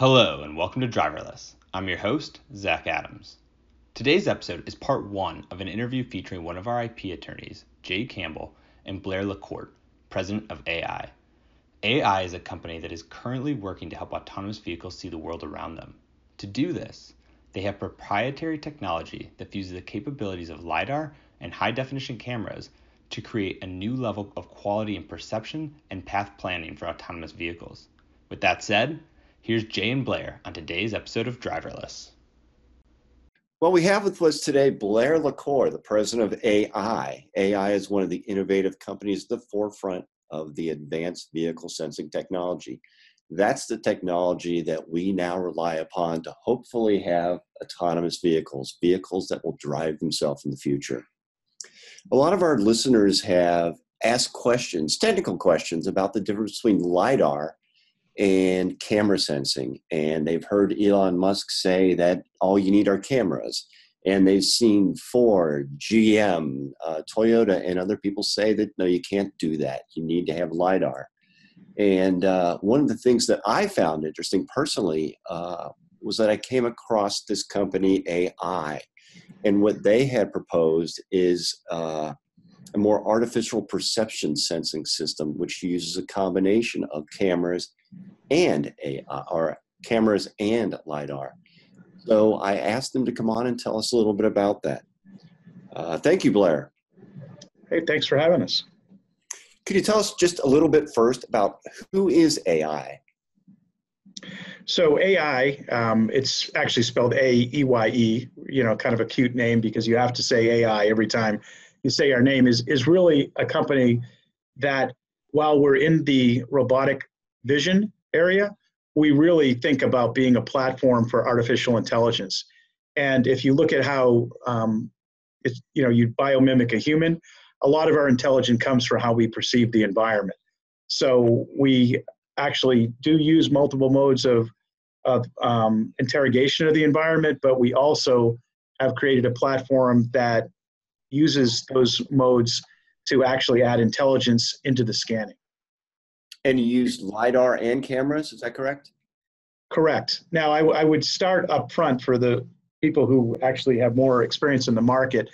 Hello, and welcome to Driverless. I'm your host, Zach Adams. Today's episode is part one of an interview featuring one of our IP attorneys, Jay Campbell, and Blair LaCourte, president of AEye. AEye is a company that is currently working to help autonomous vehicles see the world around them. To do this, they have proprietary technology that fuses the capabilities of LiDAR and high definition cameras to create a new level of quality in perception and path planning for autonomous vehicles. With that said, Here's Jay and Blair on today's episode of Driverless. Well, we have with us today Blair LaCourte, the president of AEye. AEye is one of the innovative companies at the forefront of the advanced vehicle sensing technology. That's the technology that we now rely upon to hopefully have autonomous vehicles, vehicles that will drive themselves in the future. A lot of our listeners have asked questions, technical questions, about the difference between LIDAR and camera sensing. And they've heard Elon Musk say that all you need are cameras. And they've seen Ford, GM, uh, Toyota, and other people say that no, you can't do that. You need to have LiDAR. And uh, one of the things that I found interesting personally uh, was that I came across this company, AEye. And what they had proposed is uh, a more artificial perception sensing system, which uses a combination of cameras and AI, or cameras and LiDAR. So I asked them to come on and tell us a little bit about that. Uh, thank you, Blair. Hey, thanks for having us. Could you tell us just a little bit first about who is AEye? So AEye, um, it's actually spelled A E Y E. You know, kind of a cute name because you have to say AI every time you say our name. Is is really a company that, while we're in the robotic vision area, we really think about being a platform for artificial intelligence. And if you look at how um, you know, you biomimic a human, a lot of our intelligence comes from how we perceive the environment. So we actually do use multiple modes of, of um, interrogation of the environment, but we also have created a platform that uses those modes to actually add intelligence into the scanning. And you used LiDAR and cameras, is that correct? Correct. Now, I, I would start up front for the people who actually have more experience in the market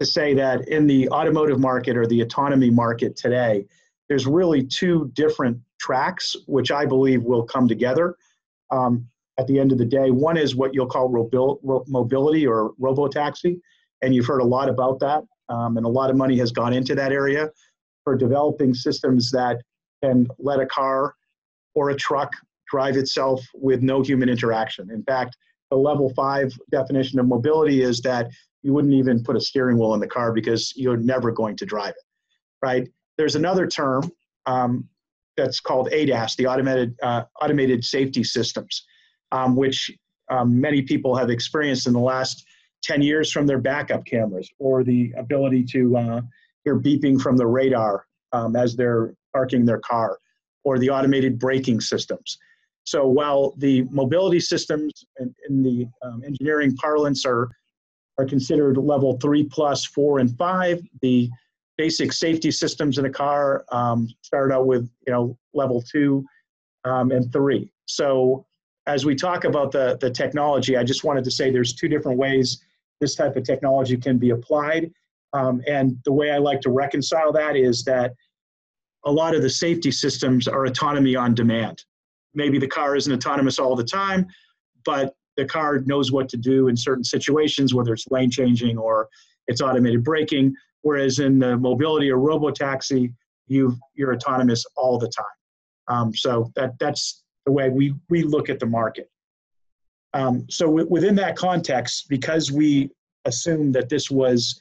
to say that in the automotive market or the autonomy market today, there's really two different tracks, which I believe will come together um, at the end of the day. One is what you'll call mobility or robotaxi, and you've heard a lot about that, um, and a lot of money has gone into that area for developing systems that can let a car or a truck drive itself with no human interaction. In fact, the level five definition of mobility is that you wouldn't even put a steering wheel in the car because you're never going to drive it, right? There's another term um, that's called ADAS, the automated uh, automated safety systems, um, which um, many people have experienced in the last 10 years from their backup cameras, or the ability to uh, hear beeping from the radar um, as they're parking their car, or the automated braking systems. So while the mobility systems in, in the um, engineering parlance are, are considered level three plus, four, and five, the basic safety systems in a car um, start out with you know level two um, and three. So as we talk about the, the technology, I just wanted to say there's two different ways this type of technology can be applied. Um, and the way I like to reconcile that is that a lot of the safety systems are autonomy on demand. Maybe the car isn't autonomous all the time, but the car knows what to do in certain situations, whether it's lane changing or it's automated braking. Whereas in the mobility or robotaxi, you you're autonomous all the time. Um, so that that's the way we we look at the market. Um, so w- within that context, because we assumed that this was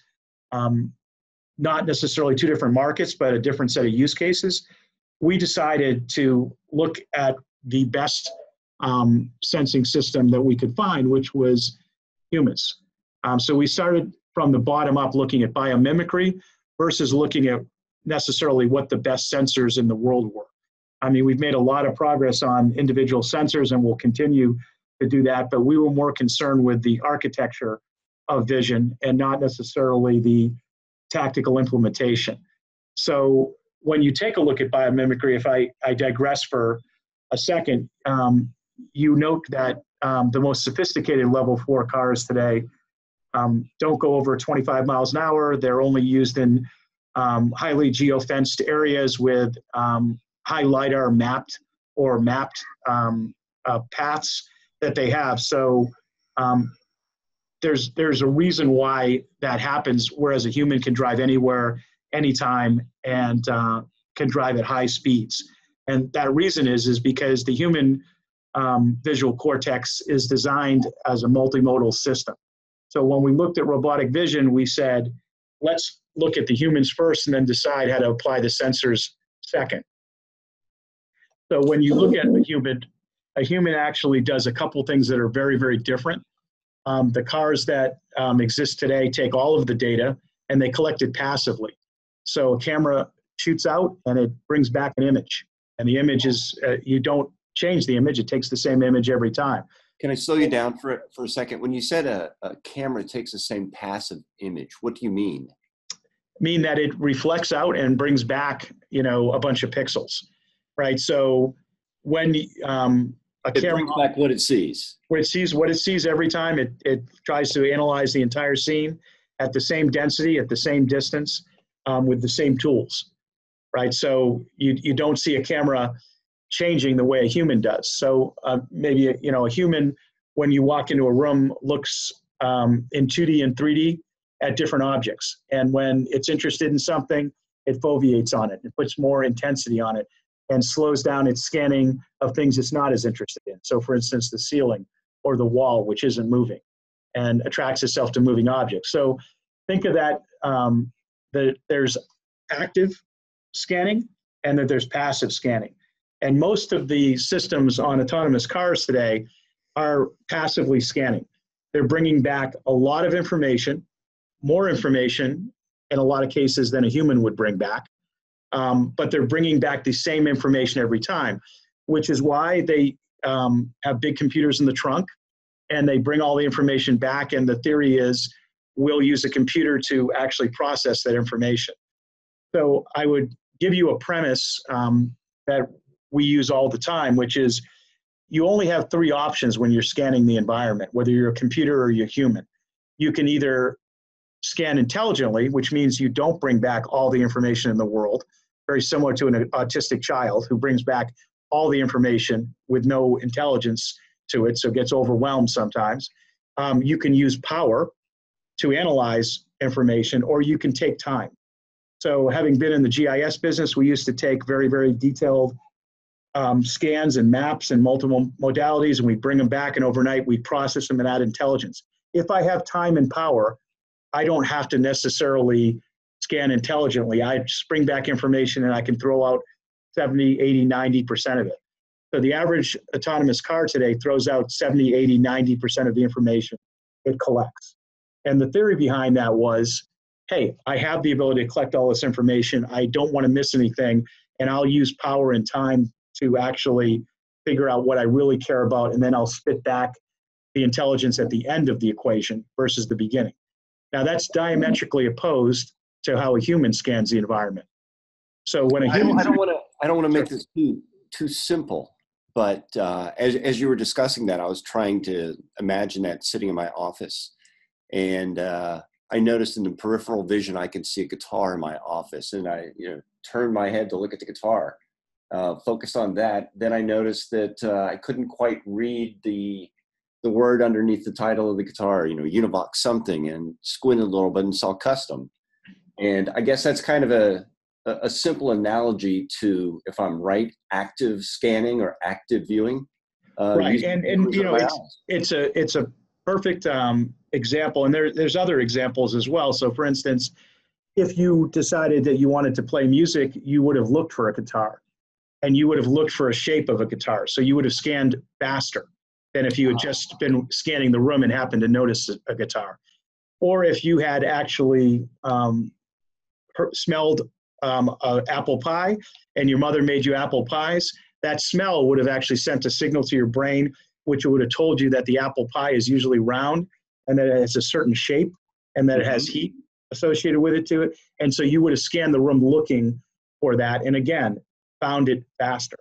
um, not necessarily two different markets, but a different set of use cases, we decided to look at the best um, sensing system that we could find, which was humans. Um, so we started from the bottom up looking at biomimicry versus looking at necessarily what the best sensors in the world were. I mean, we've made a lot of progress on individual sensors and we'll continue to do that, but we were more concerned with the architecture of vision and not necessarily the tactical implementation. So when you take a look at biomimicry, if I, I digress for a second, um, you note that um, the most sophisticated level four cars today um, don't go over 25 miles an hour. They're only used in um, highly geofenced areas with um, high LiDAR mapped or mapped um, uh, paths that they have. So there's, there's a reason why that happens, whereas a human can drive anywhere, anytime, and uh, can drive at high speeds. And that reason is, is because the human um, visual cortex is designed as a multimodal system. So when we looked at robotic vision, we said, let's look at the humans first and then decide how to apply the sensors second. So when you look at a human, a human actually does a couple things that are very, very different. Um, the cars that um, exist today take all of the data and they collect it passively. So a camera shoots out and it brings back an image. And the image is, uh, you don't change the image, it takes the same image every time. Can I slow you down for, for a second? When you said a, a camera takes the same passive image, what do you mean? Mean that it reflects out and brings back, you know, a bunch of pixels, right? So when um, a it camera brings back what it sees, what it sees, what it sees every time, it it tries to analyze the entire scene at the same density, at the same distance, um, with the same tools, right? So you you don't see a camera changing the way a human does. So uh, maybe you know a human when you walk into a room looks um, in 2D and 3D at different objects, and when it's interested in something, it foveates on it, it puts more intensity on it, and slows down its scanning of things it's not as interested in. So, for instance, the ceiling or the wall, which isn't moving, and attracts itself to moving objects. So, think of that. Um, that there's active scanning and that there's passive scanning. And most of the systems on autonomous cars today are passively scanning. They're bringing back a lot of information, more information in a lot of cases than a human would bring back. Um, but they're bringing back the same information every time, which is why they um, have big computers in the trunk and they bring all the information back. And the theory is we'll use a computer to actually process that information. So I would give you a premise um, that we use all the time, which is you only have three options when you're scanning the environment, whether you're a computer or you're human. You can either scan intelligently, which means you don't bring back all the information in the world, very similar to an autistic child who brings back all the information with no intelligence to it, so gets overwhelmed sometimes. Um, you can use power to analyze information, or you can take time. So, having been in the GIS business, we used to take very, very detailed um, scans and maps and multiple modalities, and we bring them back, and overnight we process them and add intelligence. If I have time and power, I don't have to necessarily scan intelligently. I just bring back information and I can throw out 70, 80, 90% of it. So the average autonomous car today throws out 70, 80, 90% of the information it collects. And the theory behind that was hey, I have the ability to collect all this information. I don't want to miss anything, and I'll use power and time to actually figure out what I really care about, and then I'll spit back the intelligence at the end of the equation versus the beginning. Now, that's diametrically opposed to how a human scans the environment. So when a human, I don't want to, I don't want to make this too too simple, but uh, as as you were discussing that, I was trying to imagine that sitting in my office, and uh, I noticed in the peripheral vision I could see a guitar in my office, and I you know turned my head to look at the guitar, uh, focused on that. Then I noticed that uh, I couldn't quite read the the word underneath the title of the guitar, you know, Univox something, and squinted a little bit and saw custom. And I guess that's kind of a a simple analogy to, if I'm right, active scanning or active viewing. Uh, right, and and you know, it's, it's a it's a perfect um, example, and there there's other examples as well. So, for instance, if you decided that you wanted to play music, you would have looked for a guitar and you would have looked for a shape of a guitar. So you would have scanned faster than if you had just been scanning the room and happened to notice a, a guitar. Or if you had actually um, smelled um, apple pie and your mother made you apple pies, that smell would have actually sent a signal to your brain, which would have told you that the apple pie is usually round and that it has a certain shape and that it has mm-hmm. heat associated with it to it. And so you would have scanned the room looking for that. And again, found it faster.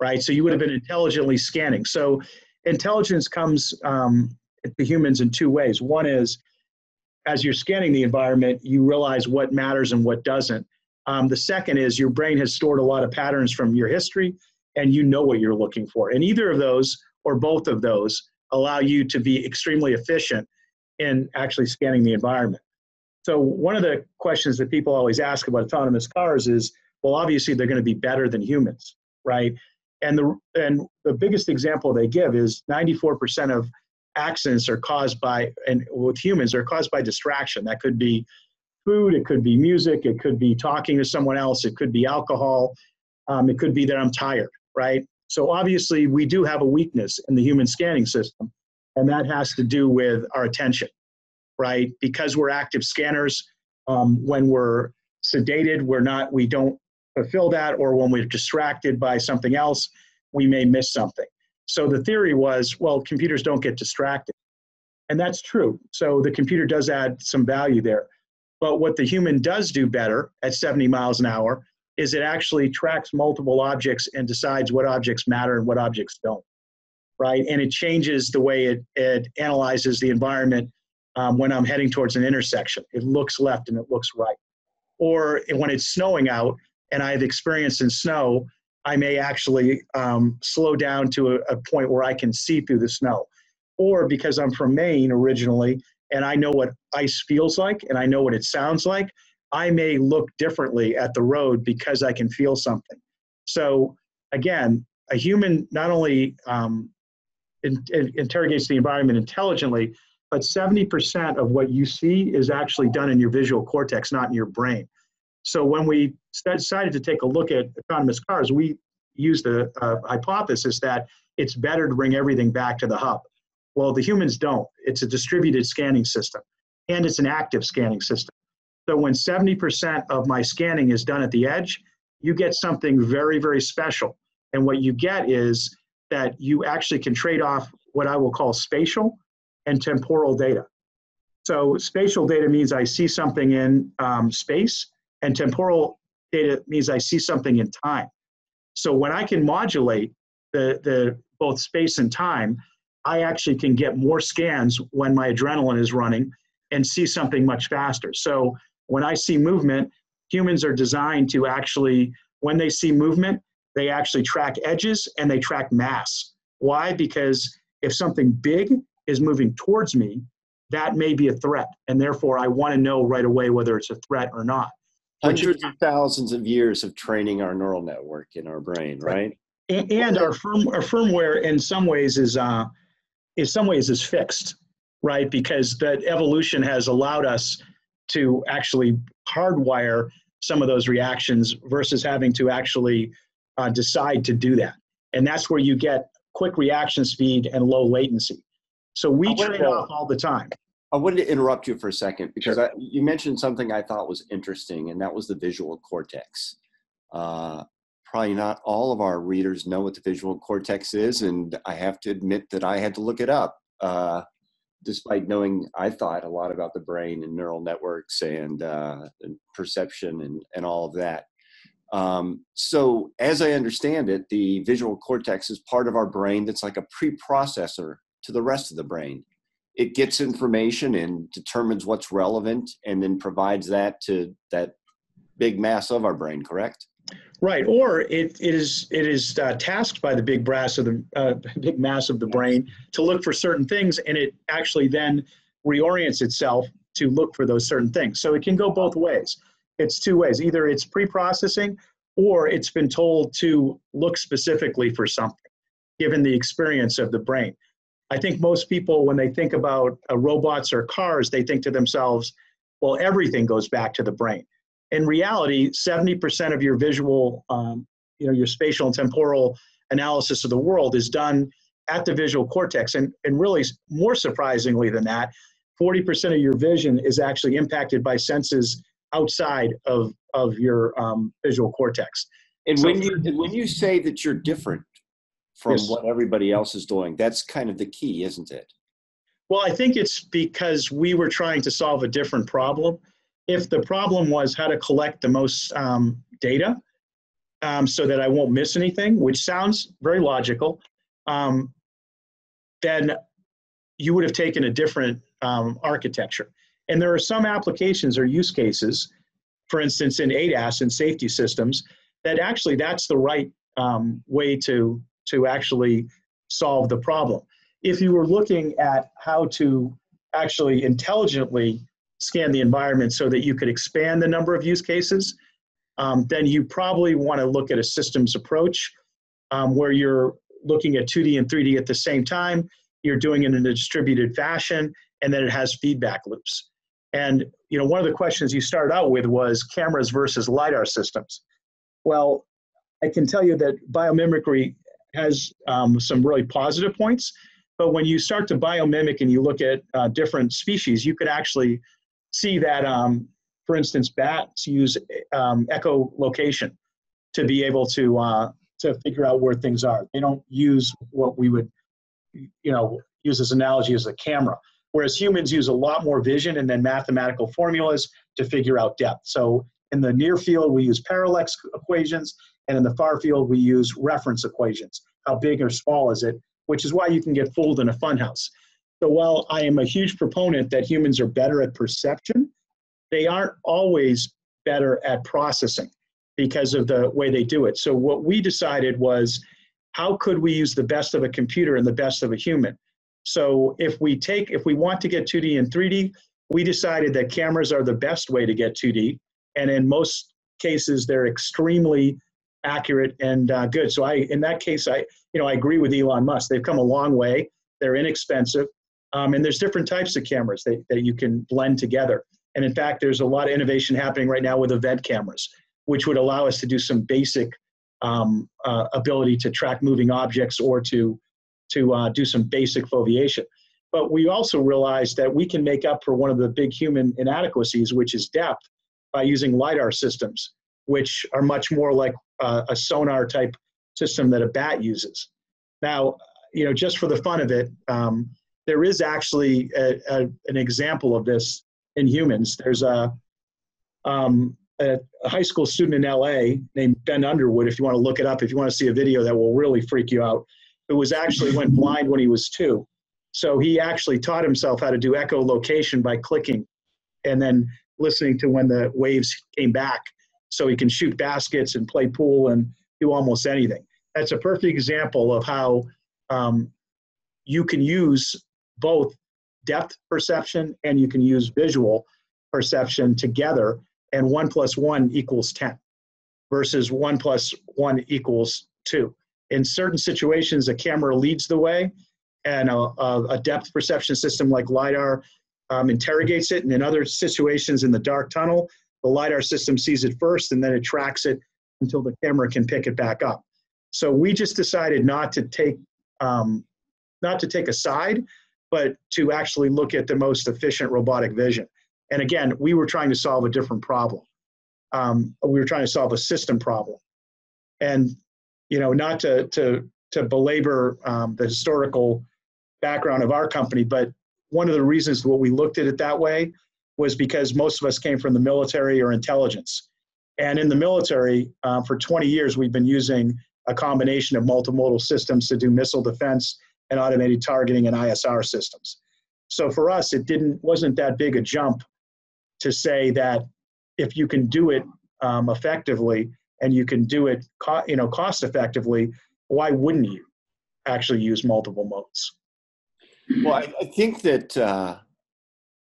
right? So you would have been intelligently scanning. So intelligence comes um, to humans in two ways. One is as you're scanning the environment, you realize what matters and what doesn't. Um, the second is your brain has stored a lot of patterns from your history and you know what you're looking for. And either of those or both of those allow you to be extremely efficient in actually scanning the environment. So, one of the questions that people always ask about autonomous cars is well, obviously, they're going to be better than humans, right? And the, and the biggest example they give is 94% of accidents are caused by, and with humans, are caused by distraction. That could be food, it could be music, it could be talking to someone else, it could be alcohol, um, it could be that I'm tired, right? So obviously, we do have a weakness in the human scanning system, and that has to do with our attention, right? Because we're active scanners, um, when we're sedated, we're not, we don't fulfill that, or when we're distracted by something else, we may miss something. So the theory was, well, computers don't get distracted. And that's true. So the computer does add some value there. But what the human does do better at 70 miles an hour is it actually tracks multiple objects and decides what objects matter and what objects don't. Right? And it changes the way it, it analyzes the environment um, when I'm heading towards an intersection. It looks left and it looks right. Or when it's snowing out and I have experience in snow, I may actually um, slow down to a, a point where I can see through the snow. Or because I'm from Maine originally and I know what ice feels like and I know what it sounds like, I may look differently at the road because I can feel something. So, again, a human not only um, in, in, interrogates the environment intelligently, but 70% of what you see is actually done in your visual cortex, not in your brain. So when we decided to take a look at autonomous cars, we used the hypothesis that it's better to bring everything back to the hub. Well, the humans don't. It's a distributed scanning system, and it's an active scanning system. So when 70% of my scanning is done at the edge, you get something very, very special. And what you get is that you actually can trade off what I will call spatial and temporal data. So spatial data means I see something in um, space, and temporal data means I see something in time. So when I can modulate the, the both space and time, I actually can get more scans when my adrenaline is running and see something much faster. So when I see movement, humans are designed to actually, when they see movement, they actually track edges and they track mass. Why? Because if something big is moving towards me, that may be a threat. And therefore, I want to know right away whether it's a threat or not hundreds of thousands of years of training our neural network in our brain, right? And, and our firm our firmware in some ways is uh, in some ways is fixed, right? Because that evolution has allowed us to actually hardwire some of those reactions versus having to actually uh, decide to do that. And that's where you get quick reaction speed and low latency. So we train off all the time. I wanted to interrupt you for a second because sure. I, you mentioned something I thought was interesting, and that was the visual cortex. Uh, probably not all of our readers know what the visual cortex is, and I have to admit that I had to look it up, uh, despite knowing I thought a lot about the brain and neural networks and, uh, and perception and, and all of that. Um, so, as I understand it, the visual cortex is part of our brain that's like a preprocessor to the rest of the brain it gets information and determines what's relevant and then provides that to that big mass of our brain correct? Right or it, it is it is uh, tasked by the big brass of the uh, big mass of the brain to look for certain things and it actually then reorients itself to look for those certain things. So it can go both ways. It's two ways. Either it's pre-processing or it's been told to look specifically for something given the experience of the brain I think most people, when they think about uh, robots or cars, they think to themselves, well, everything goes back to the brain. In reality, 70% of your visual, um, you know, your spatial and temporal analysis of the world is done at the visual cortex. And, and really, more surprisingly than that, 40% of your vision is actually impacted by senses outside of, of your um, visual cortex. And so, when you when you say that you're different from yes. what everybody else is doing. That's kind of the key, isn't it? Well, I think it's because we were trying to solve a different problem. If the problem was how to collect the most um, data, um, so that I won't miss anything, which sounds very logical, um, then you would have taken a different um, architecture. And there are some applications or use cases, for instance, in ADAS and safety systems, that actually that's the right um, way to, to actually solve the problem. If you were looking at how to actually intelligently scan the environment so that you could expand the number of use cases, um, then you probably want to look at a systems approach um, where you're looking at 2D and 3D at the same time. You're doing it in a distributed fashion, and then it has feedback loops. And you know, one of the questions you started out with was cameras versus lidar systems. Well, I can tell you that biomimicry has um, some really positive points, but when you start to biomimic and you look at uh, different species, you could actually see that, um, for instance, bats use um, echolocation to be able to uh, to figure out where things are. They don't use what we would, you know, use as analogy as a camera. Whereas humans use a lot more vision and then mathematical formulas to figure out depth. So in the near field, we use parallax equations, and in the far field, we use reference equations. How big or small is it? Which is why you can get fooled in a funhouse. So while I am a huge proponent that humans are better at perception, they aren't always better at processing because of the way they do it. So what we decided was how could we use the best of a computer and the best of a human? So if we take if we want to get 2D and 3D, we decided that cameras are the best way to get 2D, and in most cases they're extremely accurate and uh, good. So I in that case I you know I agree with Elon Musk. They've come a long way. They're inexpensive. Um, and there's different types of cameras that, that you can blend together. And in fact, there's a lot of innovation happening right now with event cameras, which would allow us to do some basic um, uh, ability to track moving objects or to, to uh, do some basic foveation. But we also realized that we can make up for one of the big human inadequacies, which is depth, by using LiDAR systems, which are much more like uh, a sonar type system that a bat uses. Now, you know, just for the fun of it, um, there is actually a, a, an example of this in humans. There's a, um, a, high school student in LA named Ben Underwood, if you want to look it up, if you want to see a video that will really freak you out, who was actually went blind when he was two. So he actually taught himself how to do echolocation by clicking and then listening to when the waves came back so he can shoot baskets and play pool and do almost anything. That's a perfect example of how um, you can use both depth perception and you can use visual perception together, and one plus one equals 10 versus one plus one equals two. In certain situations, a camera leads the way, and a, a depth perception system like LiDAR um, interrogates it. And in other situations in the dark tunnel, the LiDAR system sees it first and then it tracks it until the camera can pick it back up. So we just decided not to take um, not to take a side, but to actually look at the most efficient robotic vision. And again, we were trying to solve a different problem. Um, we were trying to solve a system problem. And, you know, not to, to, to belabor um, the historical background of our company, but one of the reasons what we looked at it that way was because most of us came from the military or intelligence. And in the military, uh, for 20 years, we've been using a combination of multimodal systems to do missile defense and automated targeting and ISR systems. So for us, it didn't wasn't that big a jump to say that if you can do it um, effectively and you can do it co- you know cost effectively, why wouldn't you actually use multiple modes? Well, I, I think that uh,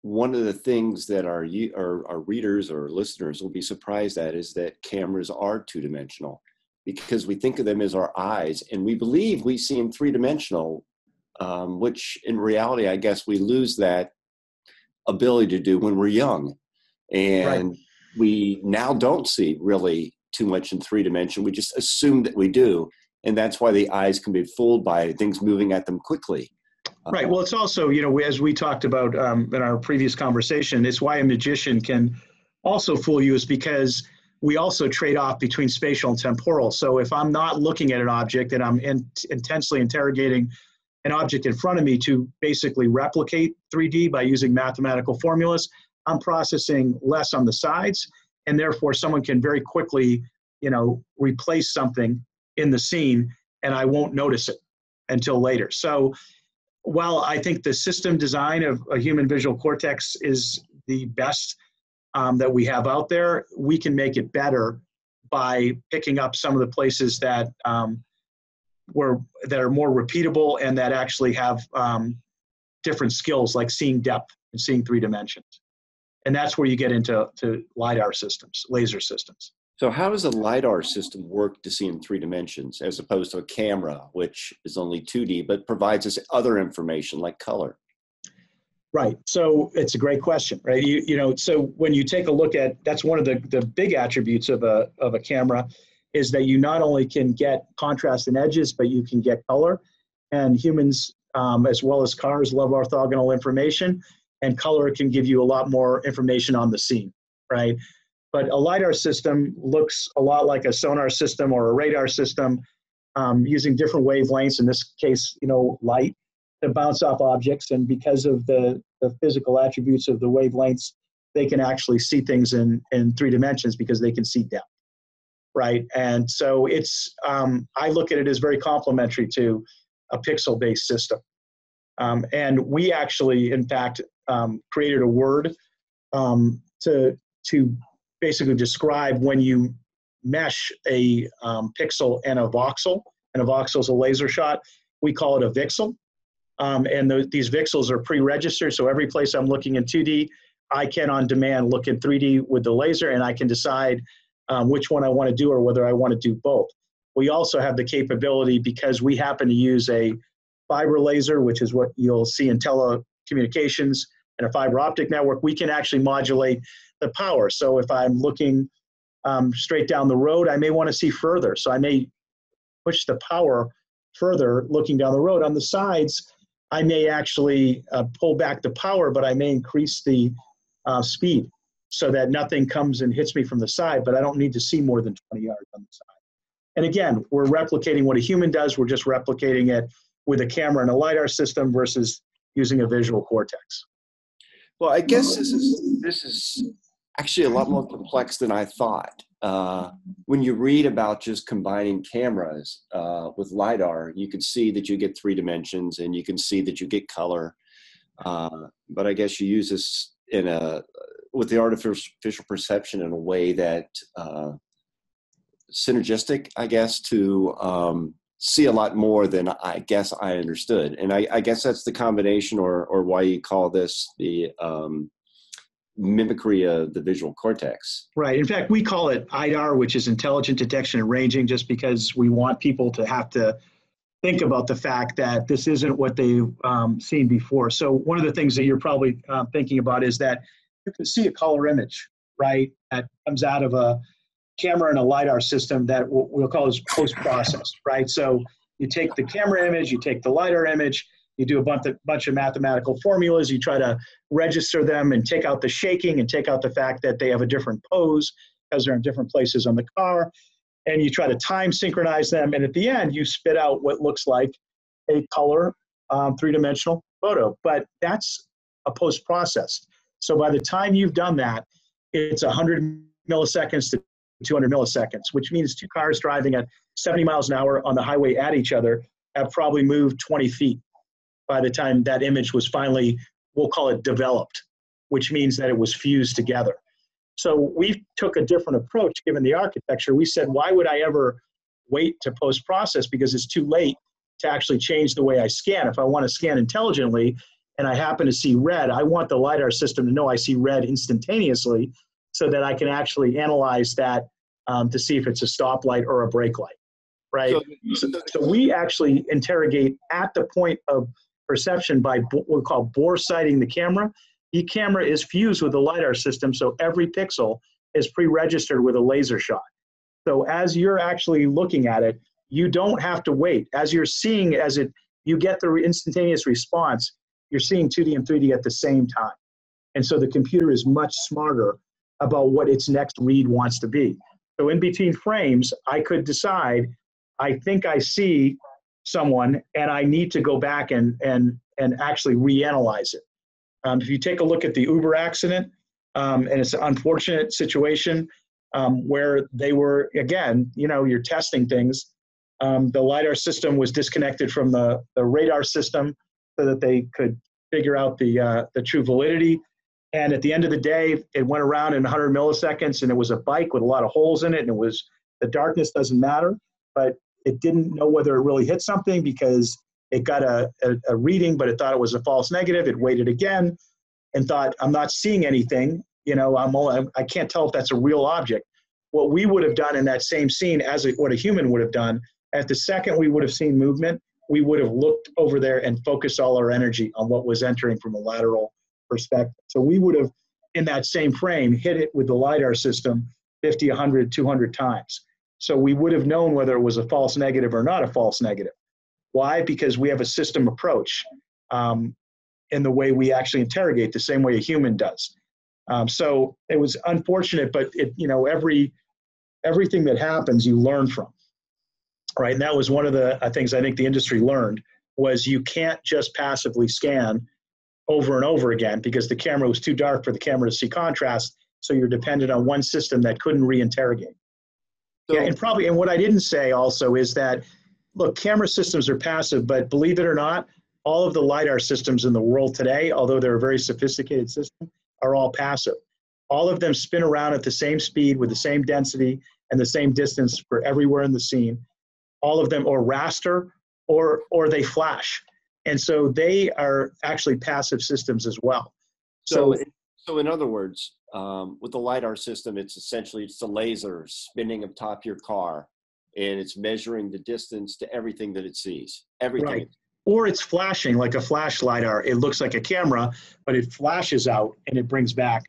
one of the things that our, our our readers or listeners will be surprised at is that cameras are two dimensional because we think of them as our eyes and we believe we see them three dimensional, um, which in reality, I guess we lose that ability to do when we're young. And right. we now don't see really too much in three dimension. We just assume that we do. And that's why the eyes can be fooled by things moving at them quickly. Right. Well, it's also, you know, as we talked about um, in our previous conversation, it's why a magician can also fool you is because we also trade off between spatial and temporal. So if I'm not looking at an object and I'm in, intensely interrogating an object in front of me to basically replicate 3D by using mathematical formulas, I'm processing less on the sides, and therefore someone can very quickly, you know, replace something in the scene and I won't notice it until later. So while I think the system design of a human visual cortex is the best um, that we have out there, we can make it better by picking up some of the places that um, were that are more repeatable and that actually have um, different skills like seeing depth and seeing three dimensions. And that's where you get into to LiDAR systems, laser systems. So, how does a LiDAR system work to see in three dimensions as opposed to a camera, which is only 2D but provides us other information like color? Right. So it's a great question, right? You, you know, so when you take a look at that's one of the, the big attributes of a, of a camera is that you not only can get contrast and edges, but you can get color. And humans, um, as well as cars, love orthogonal information, and color can give you a lot more information on the scene, right? But a LiDAR system looks a lot like a sonar system or a radar system um, using different wavelengths, in this case, you know, light, to bounce off objects. And because of the, the physical attributes of the wavelengths, they can actually see things in, in three dimensions because they can see depth, right? And so it's, um, I look at it as very complementary to a pixel based system. Um, and we actually, in fact, um, created a word um, to, to basically describe when you mesh a um, pixel and a voxel, and a voxel is a laser shot. We call it a Vixel. Um, and the, these Vixels are pre-registered, so every place I'm looking in 2D, I can on demand look in 3D with the laser, and I can decide um, which one I want to do or whether I want to do both. We also have the capability because we happen to use a fiber laser, which is what you'll see in telecommunications and a fiber optic network. We can actually modulate the power. So if I'm looking um, straight down the road, I may want to see further. So I may push the power further looking down the road. On the sides, I may actually uh, pull back the power, but I may increase the uh, speed so that nothing comes and hits me from the side, but I don't need to see more than 20 yards on the side. And again, we're replicating what a human does, we're just replicating it with a camera and a LiDAR system versus using a visual cortex. Well, I guess this is this is actually a lot more complex than I thought. Uh, when you read about just combining cameras uh, with LiDAR, you can see that you get three dimensions and you can see that you get color. Uh, but I guess you use this in a with the artificial perception in a way that uh, synergistic, I guess, to um, see a lot more than I guess I understood. And I, I, guess that's the combination or, or why you call this the um, mimicry of the visual cortex. Right. In fact, we call it iDAR, which is intelligent detection and ranging, just because we want people to have to think about the fact that this isn't what they've um, seen before. So one of the things that you're probably uh, thinking about is that you can see a color image, right, that comes out of a camera and a LiDAR system that we'll call as post-processed, right? So you take the camera image, you take the LiDAR image, you do a bunch of, bunch of mathematical formulas, you try to register them and take out the shaking and take out the fact that they have a different pose because they're in different places on the car, and you try to time synchronize them, and at the end you spit out what looks like a color um, three-dimensional photo, but that's a post-processed. So by the time you've done that, it's 100 milliseconds to 200 milliseconds, which means two cars driving at 70 miles an hour on the highway at each other have probably moved 20 feet by the time that image was finally, we'll call it developed, which means that it was fused together. So we took a different approach given the architecture. We said, why would I ever wait to post process because it's too late to actually change the way I scan. If I want to scan intelligently and I happen to see red, I want the LiDAR system to know I see red instantaneously so that I can actually analyze that um, to see if it's a stoplight or a brake light, right? So, so, so, we actually interrogate at the point of perception by what we call bore sighting the camera. The camera is fused with the LiDAR system, so every pixel is pre-registered with a laser shot. So as you're actually looking at it, you don't have to wait. As you're seeing, as it you get the instantaneous response, you're seeing 2D and 3D at the same time. And so the computer is much smarter about what its next read wants to be. So in between frames, I could decide, I think I see someone and I need to go back and, and, and actually reanalyze it. Um, if you take a look at the Uber accident, um, and it's an unfortunate situation, um, where they were, again, you know, you're testing things. Um, the LiDAR system was disconnected from the, the radar system so that they could figure out the, uh, the true validity. And at the end of the day, it went around in 100 milliseconds and it was a bike with a lot of holes in it. And it was the darkness doesn't matter, but it didn't know whether it really hit something because it got a, a, a reading, but it thought it was a false negative. It waited again and thought, I'm not seeing anything. You know, I'm only, I can't tell if that's a real object. What we would have done in that same scene as a, what a human would have done, at the second we would have seen movement, we would have looked over there and focused all our energy on what was entering from a lateral perspective. So we would have, in that same frame, hit it with the LiDAR system 50, 100, 200 times. So we would have known whether it was a false negative or not a false negative. Why? Because we have a system approach um, in the way we actually interrogate, the same way a human does. Um, so it was unfortunate, but it, you know, every everything that happens, you learn from, right? And that was one of the uh, things I think the industry learned was you can't just passively scan over and over again because the camera was too dark for the camera to see contrast. So you're dependent on one system that couldn't reinterrogate. So, yeah, and probably, and what I didn't say also is that, look, camera systems are passive, but believe it or not, all of the LiDAR systems in the world today, although they're a very sophisticated system, are all passive. All of them spin around at the same speed with the same density and the same distance for everywhere in the scene. All of them or raster or or they flash. And so they are actually passive systems as well. So, so, so in other words, um, with the lidar system, it's essentially it's the laser spinning atop your car, and it's measuring the distance to everything that it sees. Everything. Right or it's flashing like a flash lidar. It looks like a camera, but it flashes out and it brings back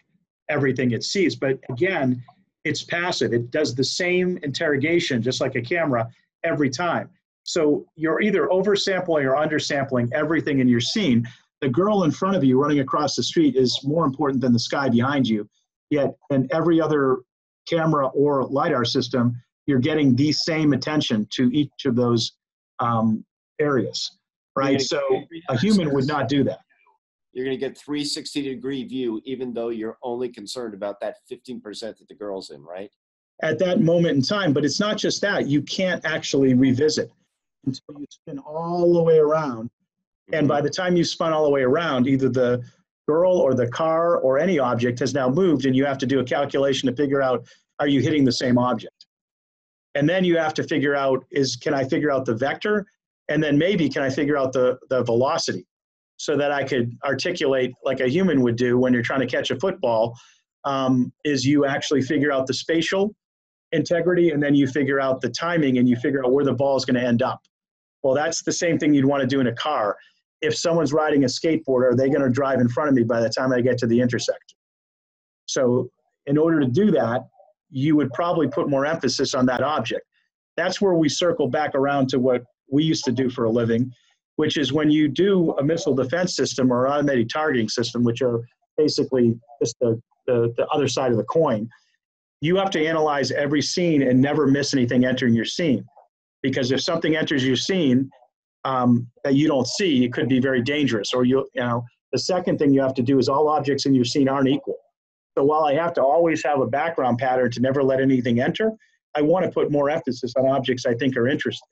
everything it sees. But again, it's passive. It does the same interrogation, just like a camera, every time. So you're either oversampling or undersampling everything in your scene. The girl in front of you running across the street is more important than the sky behind you. Yet, in every other camera or LiDAR system, you're getting the same attention to each of those um, areas right? So a human would not do that. You're going to get 360 degree view, even though you're only concerned about that 15% that the girl's in, right? At that moment in time. But it's not just that. You can't actually revisit until you spin all the way around. And mm-hmm. by the time you spun all the way around, either the girl or the car or any object has now moved, and you have to do a calculation to figure out are you hitting the same object? And then you have to figure out is can I figure out the vector and then maybe can I figure out the, the velocity so that I could articulate like a human would do when you're trying to catch a football um, is you actually figure out the spatial integrity and then you figure out the timing and you figure out where the ball is going to end up. Well, that's the same thing you'd want to do in a car. If someone's riding a skateboard, are they going to drive in front of me by the time I get to the intersection? So, in order to do that, you would probably put more emphasis on that object. That's where we circle back around to what we used to do for a living, which is when you do a missile defense system or automated targeting system, which are basically just the, the, the other side of the coin, you have to analyze every scene and never miss anything entering your scene. Because if something enters your scene um, that you don't see, it could be very dangerous. Or you, you know, the second thing you have to do is all objects in your scene aren't equal. So while I have to always have a background pattern to never let anything enter, I want to put more emphasis on objects I think are interesting.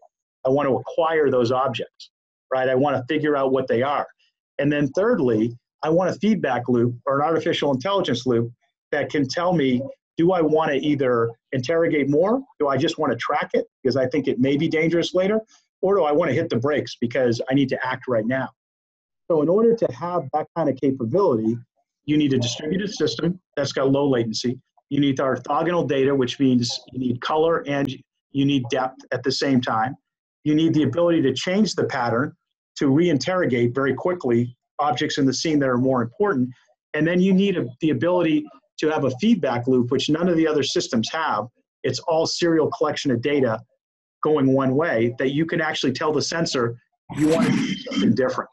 I want to acquire those objects, right? I want to figure out what they are. And then thirdly, I want a feedback loop or an artificial intelligence loop that can tell me do I want to either interrogate more? Do I just want to track it because I think it may be dangerous later? Or do I want to hit the brakes because I need to act right now? So, in order to have that kind of capability, you need a distributed system that's got low latency. You need orthogonal data, which means you need color and you need depth at the same time. You need the ability to change the pattern to reinterrogate very quickly objects in the scene that are more important. And then you need a, the ability to have a feedback loop, which none of the other systems have. It's all serial collection of data going one way that you can actually tell the sensor you want to do something different.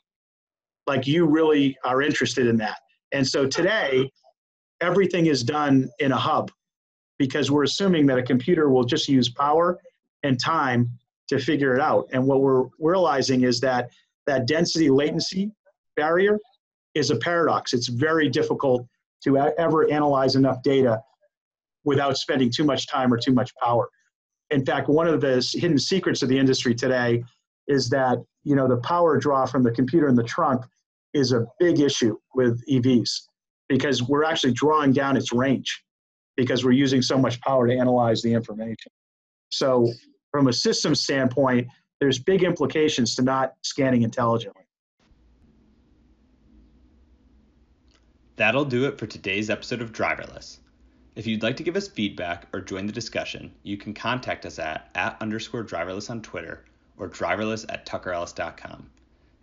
Like you really are interested in that. And so today, everything is done in a hub because we're assuming that a computer will just use power and time to figure it out. And what we're realizing is that that density latency barrier is a paradox. It's very difficult to ever analyze enough data without spending too much time or too much power. In fact, one of the hidden secrets of the industry today is that you know the power draw from the computer in the trunk is a big issue with EVs because we're actually drawing down its range because we're using so much power to analyze the information. So, from a system standpoint, there's big implications to not scanning intelligently. That'll do it for today's episode of Driverless. If you'd like to give us feedback or join the discussion, you can contact us at at underscore driverless on Twitter or driverless at tuckerellis.com.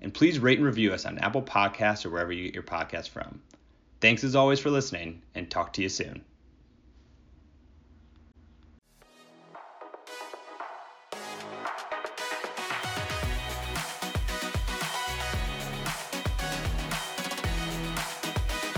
And please rate and review us on Apple Podcasts or wherever you get your podcasts from. Thanks as always for listening, and talk to you soon.